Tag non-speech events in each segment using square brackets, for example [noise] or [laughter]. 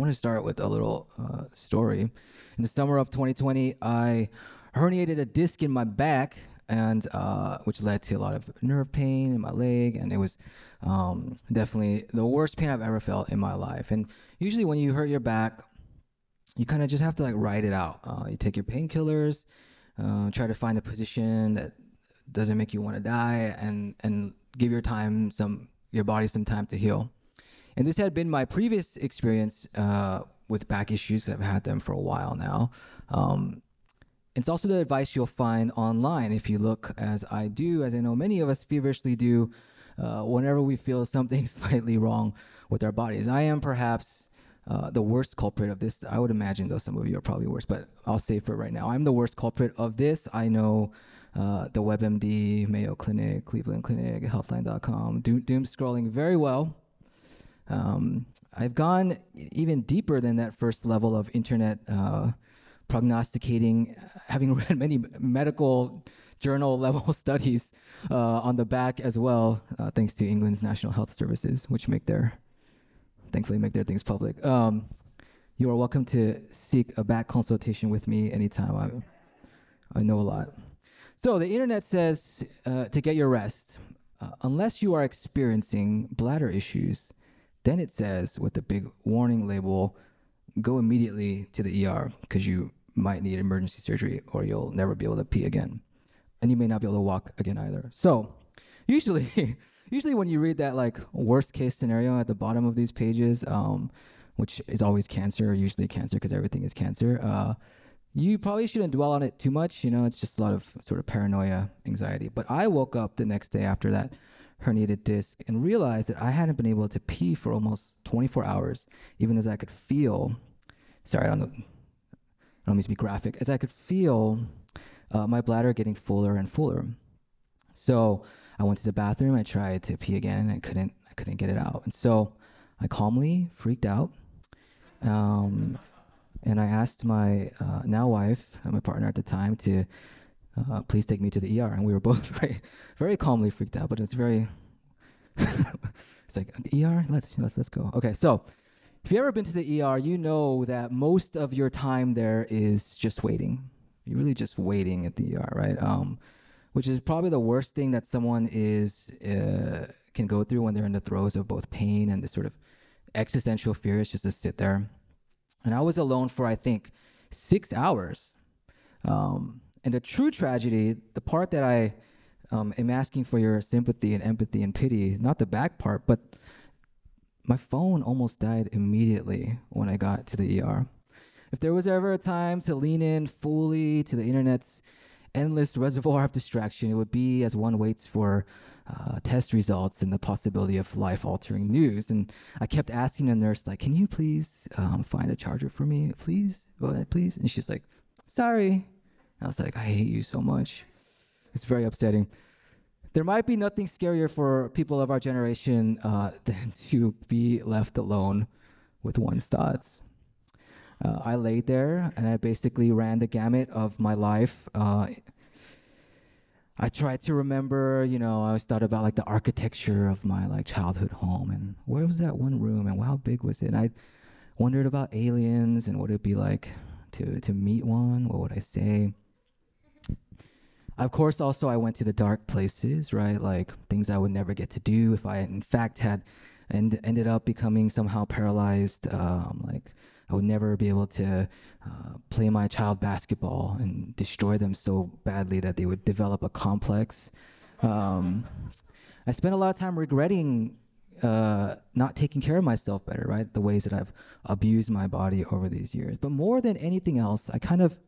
want to start with a little uh, story. In the summer of 2020, I herniated a disc in my back, and uh, which led to a lot of nerve pain in my leg, and it was um, definitely the worst pain I've ever felt in my life. And usually, when you hurt your back, you kind of just have to like ride it out. Uh, you take your painkillers, uh, try to find a position that doesn't make you want to die, and and give your time some your body some time to heal. And this had been my previous experience uh, with back issues. I've had them for a while now. Um, it's also the advice you'll find online if you look, as I do, as I know many of us feverishly do, uh, whenever we feel something [laughs] slightly wrong with our bodies. I am perhaps uh, the worst culprit of this. I would imagine, though, some of you are probably worse, but I'll say for right now, I'm the worst culprit of this. I know uh, the WebMD, Mayo Clinic, Cleveland Clinic, Healthline.com, doom, doom scrolling very well. Um, I've gone even deeper than that first level of internet uh, prognosticating, having [laughs] read many medical journal level [laughs] studies uh, on the back as well, uh, thanks to England's National Health Services, which make their, thankfully, make their things public. Um, you are welcome to seek a back consultation with me anytime. I, I know a lot. So the internet says uh, to get your rest, uh, unless you are experiencing bladder issues, then it says with the big warning label, go immediately to the ER because you might need emergency surgery or you'll never be able to pee again. And you may not be able to walk again either. So usually, [laughs] usually when you read that like worst case scenario at the bottom of these pages, um, which is always cancer, usually cancer because everything is cancer, uh, you probably shouldn't dwell on it too much. You know, it's just a lot of sort of paranoia, anxiety. But I woke up the next day after that herniated disc and realized that I hadn't been able to pee for almost 24 hours, even as I could feel. Sorry, I don't know. I don't mean to be graphic. As I could feel uh, my bladder getting fuller and fuller. So I went to the bathroom. I tried to pee again, and I couldn't. I couldn't get it out. And so I calmly freaked out. Um, and I asked my uh, now wife, my partner at the time, to uh, please take me to the ER. And we were both [laughs] very, very calmly freaked out, but it's very, [laughs] it's like ER. Let's let's let's go. Okay, so if you've ever been to the ER, you know that most of your time there is just waiting. You're really just waiting at the ER, right? Um, which is probably the worst thing that someone is uh, can go through when they're in the throes of both pain and this sort of existential fear. Is just to sit there and I was alone for, I think, six hours. Um, and the true tragedy, the part that I um, am asking for your sympathy and empathy and pity, not the back part, but my phone almost died immediately when I got to the ER. If there was ever a time to lean in fully to the internet's endless reservoir of distraction, it would be as one waits for uh, test results and the possibility of life-altering news. And I kept asking the nurse, like, "Can you please um, find a charger for me, please, please?" And she's like, "Sorry." I was like, "I hate you so much." It's very upsetting. There might be nothing scarier for people of our generation uh, [laughs] than to be left alone with one's thoughts. Uh, I laid there and I basically ran the gamut of my life uh, I tried to remember, you know, I always thought about like the architecture of my like childhood home and where was that one room and how big was it? And I wondered about aliens and what it'd be like to to meet one. What would I say? Of course, also I went to the dark places, right? Like things I would never get to do if I in fact had and ended up becoming somehow paralyzed. Um, like I would never be able to uh, play my child basketball and destroy them so badly that they would develop a complex. Um, I spent a lot of time regretting uh, not taking care of myself better, right? The ways that I've abused my body over these years. But more than anything else, I kind of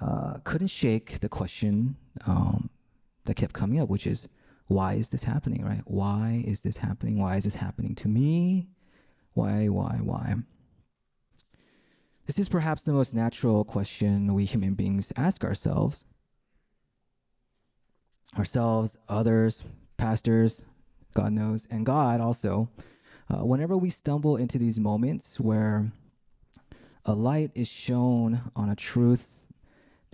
uh, couldn't shake the question um, that kept coming up, which is, why is this happening, right? Why is this happening? Why is this happening to me? Why, why, why? This is perhaps the most natural question we human beings ask ourselves. Ourselves, others, pastors, God knows, and God also. Uh, whenever we stumble into these moments where a light is shown on a truth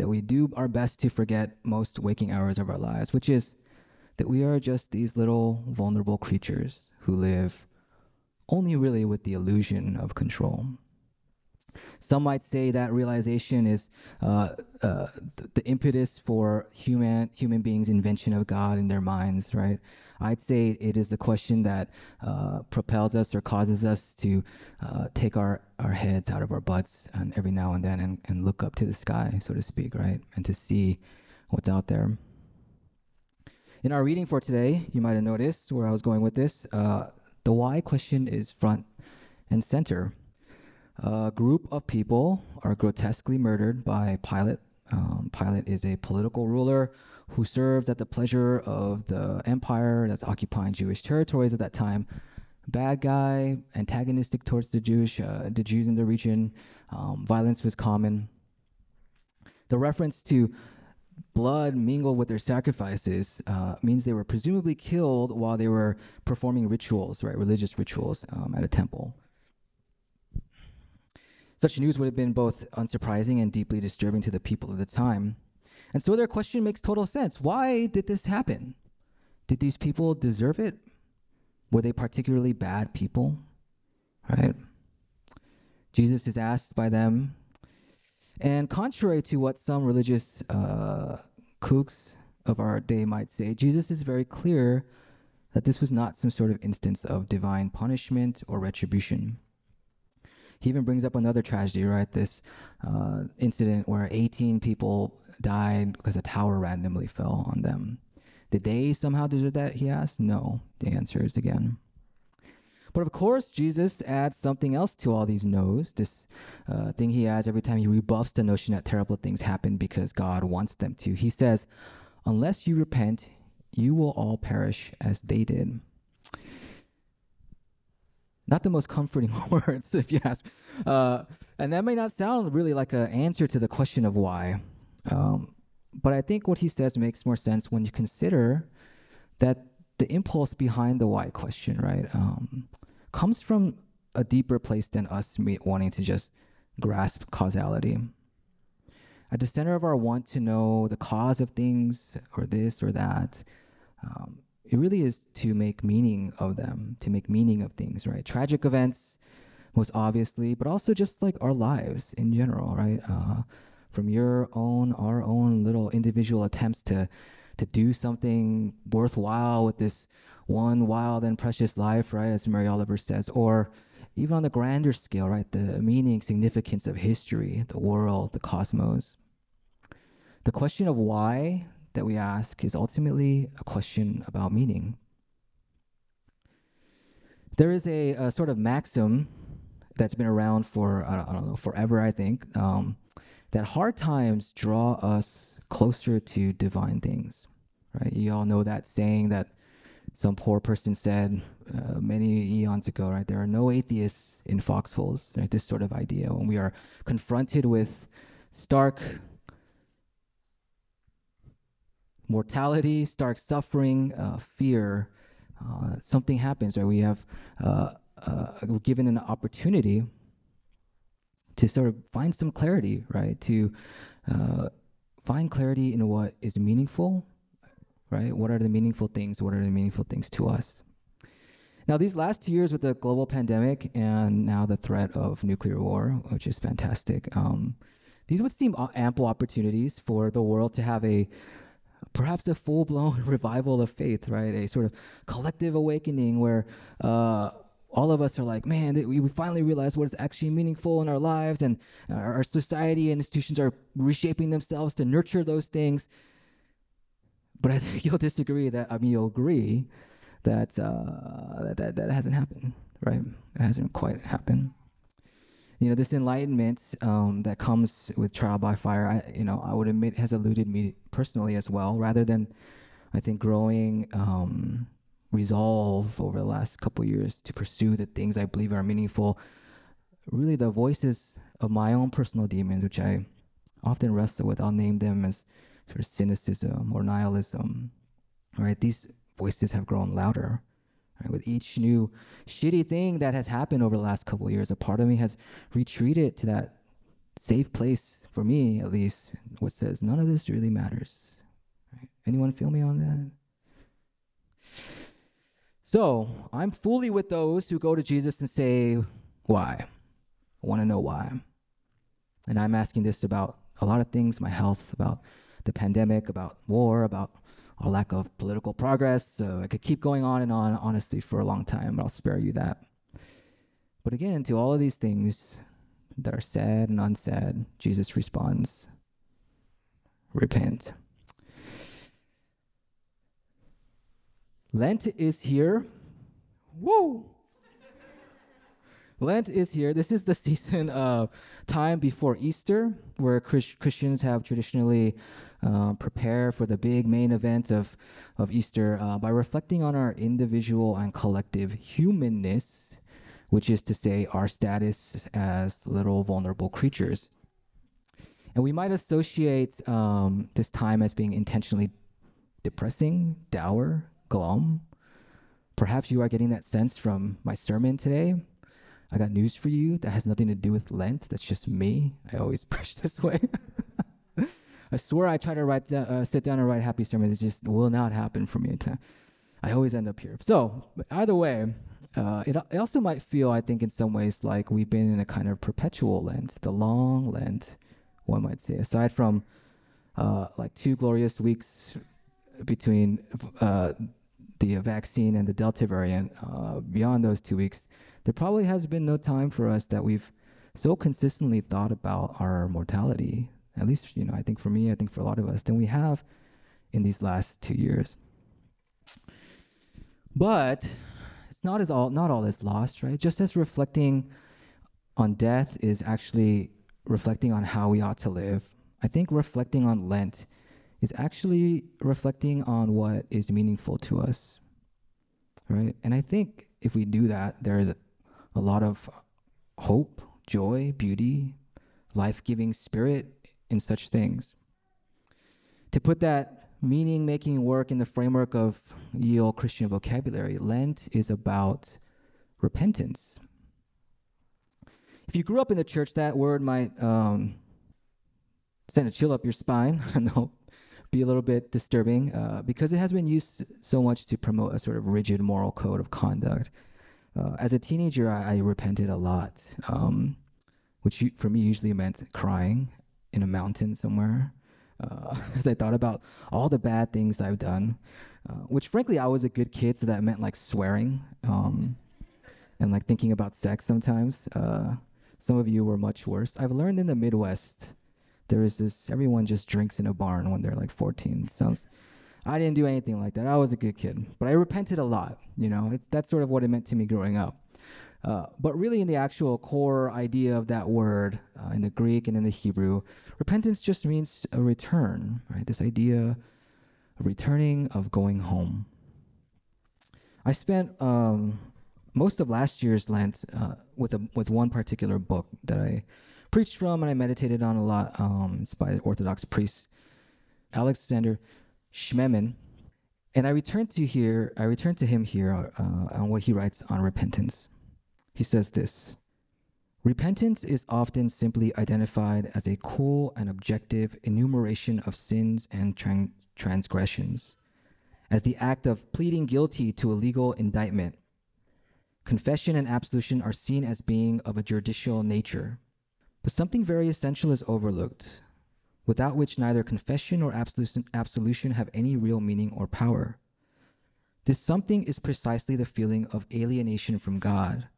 that we do our best to forget most waking hours of our lives, which is that we are just these little vulnerable creatures who live only really with the illusion of control some might say that realization is uh, uh, th- the impetus for human human beings' invention of God in their minds, right? I'd say it is the question that uh, propels us or causes us to uh, take our, our heads out of our butts and every now and then and, and look up to the sky, so to speak, right? And to see what's out there. In our reading for today, you might have noticed where I was going with this. Uh, the why question is front and center. A group of people are grotesquely murdered by Pilate. Um, Pilate is a political ruler who serves at the pleasure of the empire that's occupying Jewish territories at that time. Bad guy, antagonistic towards the Jewish, uh, the Jews in the region. Um, violence was common. The reference to blood mingled with their sacrifices uh, means they were presumably killed while they were performing rituals, right, religious rituals um, at a temple. Such news would have been both unsurprising and deeply disturbing to the people of the time. And so their question makes total sense. Why did this happen? Did these people deserve it? Were they particularly bad people? Right? Jesus is asked by them. And contrary to what some religious uh, kooks of our day might say, Jesus is very clear that this was not some sort of instance of divine punishment or retribution. He even brings up another tragedy, right? This uh, incident where 18 people died because a tower randomly fell on them. Did they somehow deserve that? He asked. No. The answer is again. But of course, Jesus adds something else to all these no's. This uh, thing he adds every time he rebuffs the notion that terrible things happen because God wants them to. He says, Unless you repent, you will all perish as they did. Not the most comforting [laughs] words, if you ask. Uh, and that may not sound really like an answer to the question of why. Um, but I think what he says makes more sense when you consider that the impulse behind the why question, right, um, comes from a deeper place than us wanting to just grasp causality. At the center of our want to know the cause of things or this or that, um, it really is to make meaning of them, to make meaning of things, right? Tragic events, most obviously, but also just like our lives in general, right? Uh, from your own, our own little individual attempts to to do something worthwhile with this one wild and precious life, right? As Mary Oliver says, or even on the grander scale, right? The meaning, significance of history, the world, the cosmos. The question of why that we ask is ultimately a question about meaning. There is a, a sort of maxim that's been around for, I don't, I don't know, forever, I think, um, that hard times draw us closer to divine things, right? You all know that saying that some poor person said uh, many eons ago, right? There are no atheists in foxholes, right? This sort of idea. When we are confronted with stark mortality, stark suffering, uh, fear, uh, something happens, right? We have uh, uh, given an opportunity to sort of find some clarity, right? To uh, find clarity in what is meaningful, right? What are the meaningful things? What are the meaningful things to us? Now, these last two years with the global pandemic and now the threat of nuclear war, which is fantastic, um, these would seem ample opportunities for the world to have a perhaps a full blown [laughs] revival of faith, right? A sort of collective awakening where uh, all of us are like, man, we finally realize what is actually meaningful in our lives, and our society and institutions are reshaping themselves to nurture those things. But I [laughs] think you'll disagree that I mean you'll agree that uh, that, that that hasn't happened, right? It hasn't quite happened. You know, this enlightenment um, that comes with trial by fire, I, you know, I would admit has eluded me personally as well. Rather than, I think, growing. Um, resolve over the last couple years to pursue the things I believe are meaningful. Really, the voices of my own personal demons, which I often wrestle with, I'll name them as sort of cynicism or nihilism. Right? These voices have grown louder. Right? With each new shitty thing that has happened over the last couple years, a part of me has retreated to that safe place for me, at least, what says none of this really matters. Right? Anyone feel me on that? So I'm fully with those who go to Jesus and say, Why? I want to know why. And I'm asking this about a lot of things my health, about the pandemic, about war, about our lack of political progress. So I could keep going on and on, honestly, for a long time, but I'll spare you that. But again, to all of these things that are said and unsaid, Jesus responds repent. Lent is here. Woo! Lent is here. This is the [laughs] season of time before Easter, where Chris- Christians have traditionally uh, prepared for the big main event of, of Easter uh, by reflecting on our individual and collective humanness, which is to say, our status as little vulnerable creatures. And we might associate um, this time as being intentionally depressing, dour, glum. Perhaps you are getting that sense from my sermon today. I got news for you that has nothing to do with Lent. That's just me. I always [laughs] preach this way. [laughs] I swear I try to write uh, sit down and write happy sermons. It just will not happen for me. I always end up here. So either way, uh, it, it also might feel, I think, in some ways like we've been in a kind of perpetual Lent, the long Lent, one might say. Aside from uh, like two glorious weeks between uh, the vaccine and the Delta variant, uh, beyond those two weeks, there probably has been no time for us that we've so consistently thought about our mortality. At least, you know, I think for me, I think for a lot of us, than we have in these last two years. But it's not as all not all is lost, right? Just as reflecting on death is actually reflecting on how we ought to live. I think reflecting on Lent is actually reflecting on what is meaningful to us. Right? And I think if we do that, there is lot of hope, joy, beauty, life giving spirit in such things. To put that meaning making work in the framework of Yale Christian vocabulary, Lent is about repentance. If you grew up in the church, that word might um, send a chill up your spine. [laughs] no, be a little bit disturbing uh, because it has been used so much to promote a sort of rigid moral code of conduct. Uh, as a teenager, I, I repented a lot, um, which for me usually meant crying in a mountain somewhere. Uh, [laughs] as I thought about all the bad things I've done, uh, which frankly I was a good kid, so that meant like swearing um, and like thinking about sex sometimes. Uh, some of you were much worse. I've learned in the Midwest there is this everyone just drinks in a barn when they're like 14. Sounds I didn't do anything like that. I was a good kid, but I repented a lot. You know, that's sort of what it meant to me growing up. Uh, but really, in the actual core idea of that word, uh, in the Greek and in the Hebrew, repentance just means a return, right? This idea of returning, of going home. I spent um, most of last year's Lent uh, with a with one particular book that I preached from and I meditated on a lot. Um, it's by the Orthodox priest Alexander Schmemann. And I return to here, I return to him here uh, on what he writes on repentance. He says this Repentance is often simply identified as a cool and objective enumeration of sins and tran- transgressions, as the act of pleading guilty to a legal indictment. Confession and absolution are seen as being of a judicial nature. But something very essential is overlooked without which neither confession nor absolution have any real meaning or power. This something is precisely the feeling of alienation from God,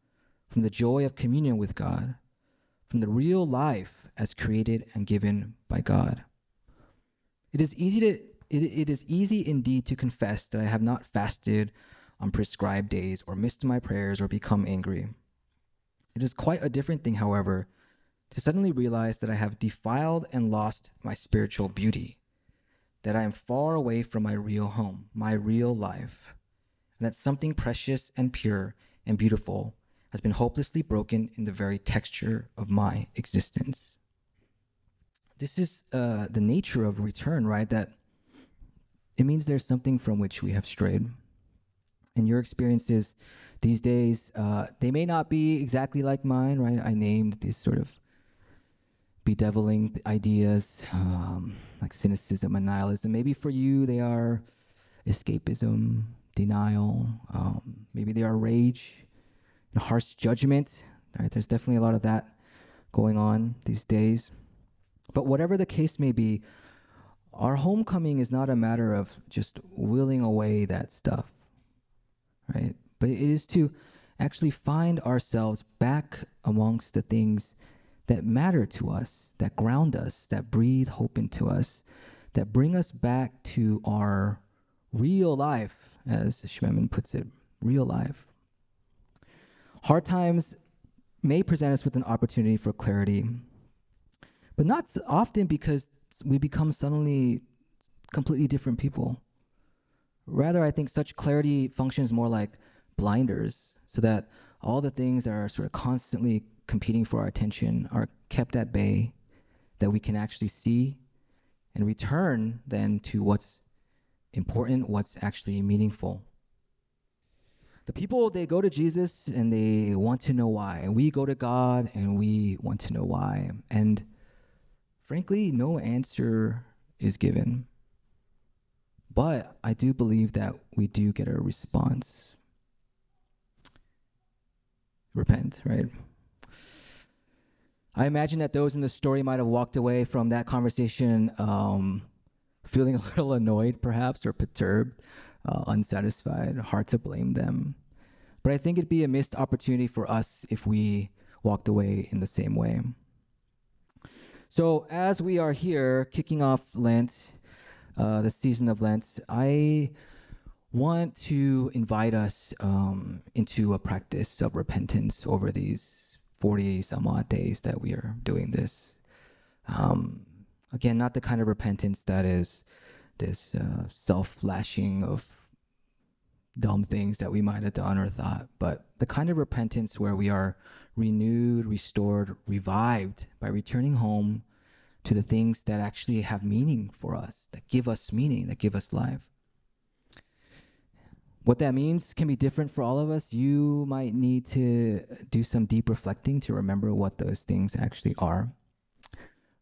from the joy of communion with God, from the real life as created and given by God. It is easy to it, it is easy indeed to confess that I have not fasted on prescribed days or missed my prayers or become angry. It is quite a different thing, however, to suddenly realize that I have defiled and lost my spiritual beauty, that I am far away from my real home, my real life, and that something precious and pure and beautiful has been hopelessly broken in the very texture of my existence. This is uh, the nature of return, right? That it means there's something from which we have strayed. And your experiences these days, uh, they may not be exactly like mine, right? I named these sort of bedeviling ideas um, like cynicism and nihilism. Maybe for you, they are escapism, denial. Um, maybe they are rage and harsh judgment. Right? There's definitely a lot of that going on these days. But whatever the case may be, our homecoming is not a matter of just willing away that stuff, right? But it is to actually find ourselves back amongst the things that matter to us, that ground us, that breathe hope into us, that bring us back to our real life, as Schmemann puts it, real life. Hard times may present us with an opportunity for clarity, but not often because we become suddenly completely different people. Rather, I think such clarity functions more like blinders, so that all the things that are sort of constantly competing for our attention are kept at bay, that we can actually see and return then to what's important, what's actually meaningful. The people, they go to Jesus and they want to know why. And we go to God and we want to know why. And frankly, no answer is given. But I do believe that we do get a response. Repent, right? I imagine that those in the story might have walked away from that conversation um, feeling [laughs] a little annoyed, perhaps, or perturbed, uh, unsatisfied. Hard to blame them. But I think it'd be a missed opportunity for us if we walked away in the same way. So, as we are here kicking off Lent, uh, the season of Lent, I want to invite us um, into a practice of repentance over these 40 some odd days that we are doing this. Um, again, not the kind of repentance that is this uh, self lashing of dumb things that we might have done or thought, but the kind of repentance where we are renewed, restored, revived by returning home to the things that actually have meaning for us, that give us meaning, that give us life. What that means can be different for all of us. You might need to do some deep reflecting to remember what those things actually are.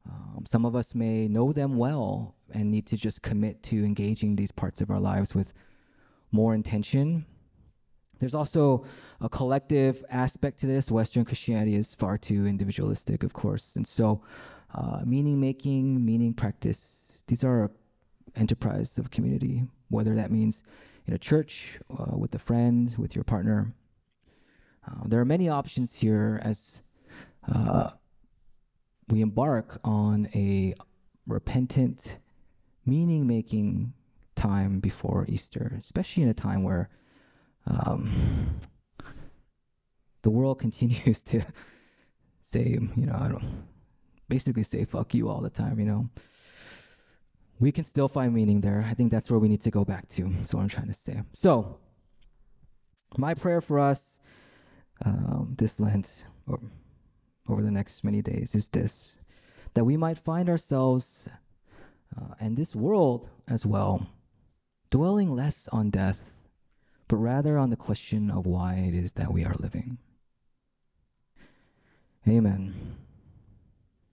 Um, some of us may know them well and need to just commit to engaging these parts of our lives with more intention. There's also a collective aspect to this. Western Christianity is far too individualistic, of course. And so, uh, meaning making, meaning practice, these are enterprise of community, whether that means in a church, uh, with a friend, with your partner. Uh, there are many options here as uh, we embark on a repentant, meaning making time before Easter, especially in a time where um, the world [laughs] continues to say, you know, I don't basically say fuck you all the time, you know we can still find meaning there. I think that's where we need to go back to. That's what I'm trying to say. So, my prayer for us um, this Lent, or over the next many days, is this that we might find ourselves uh, and this world as well dwelling less on death, but rather on the question of why it is that we are living. Amen.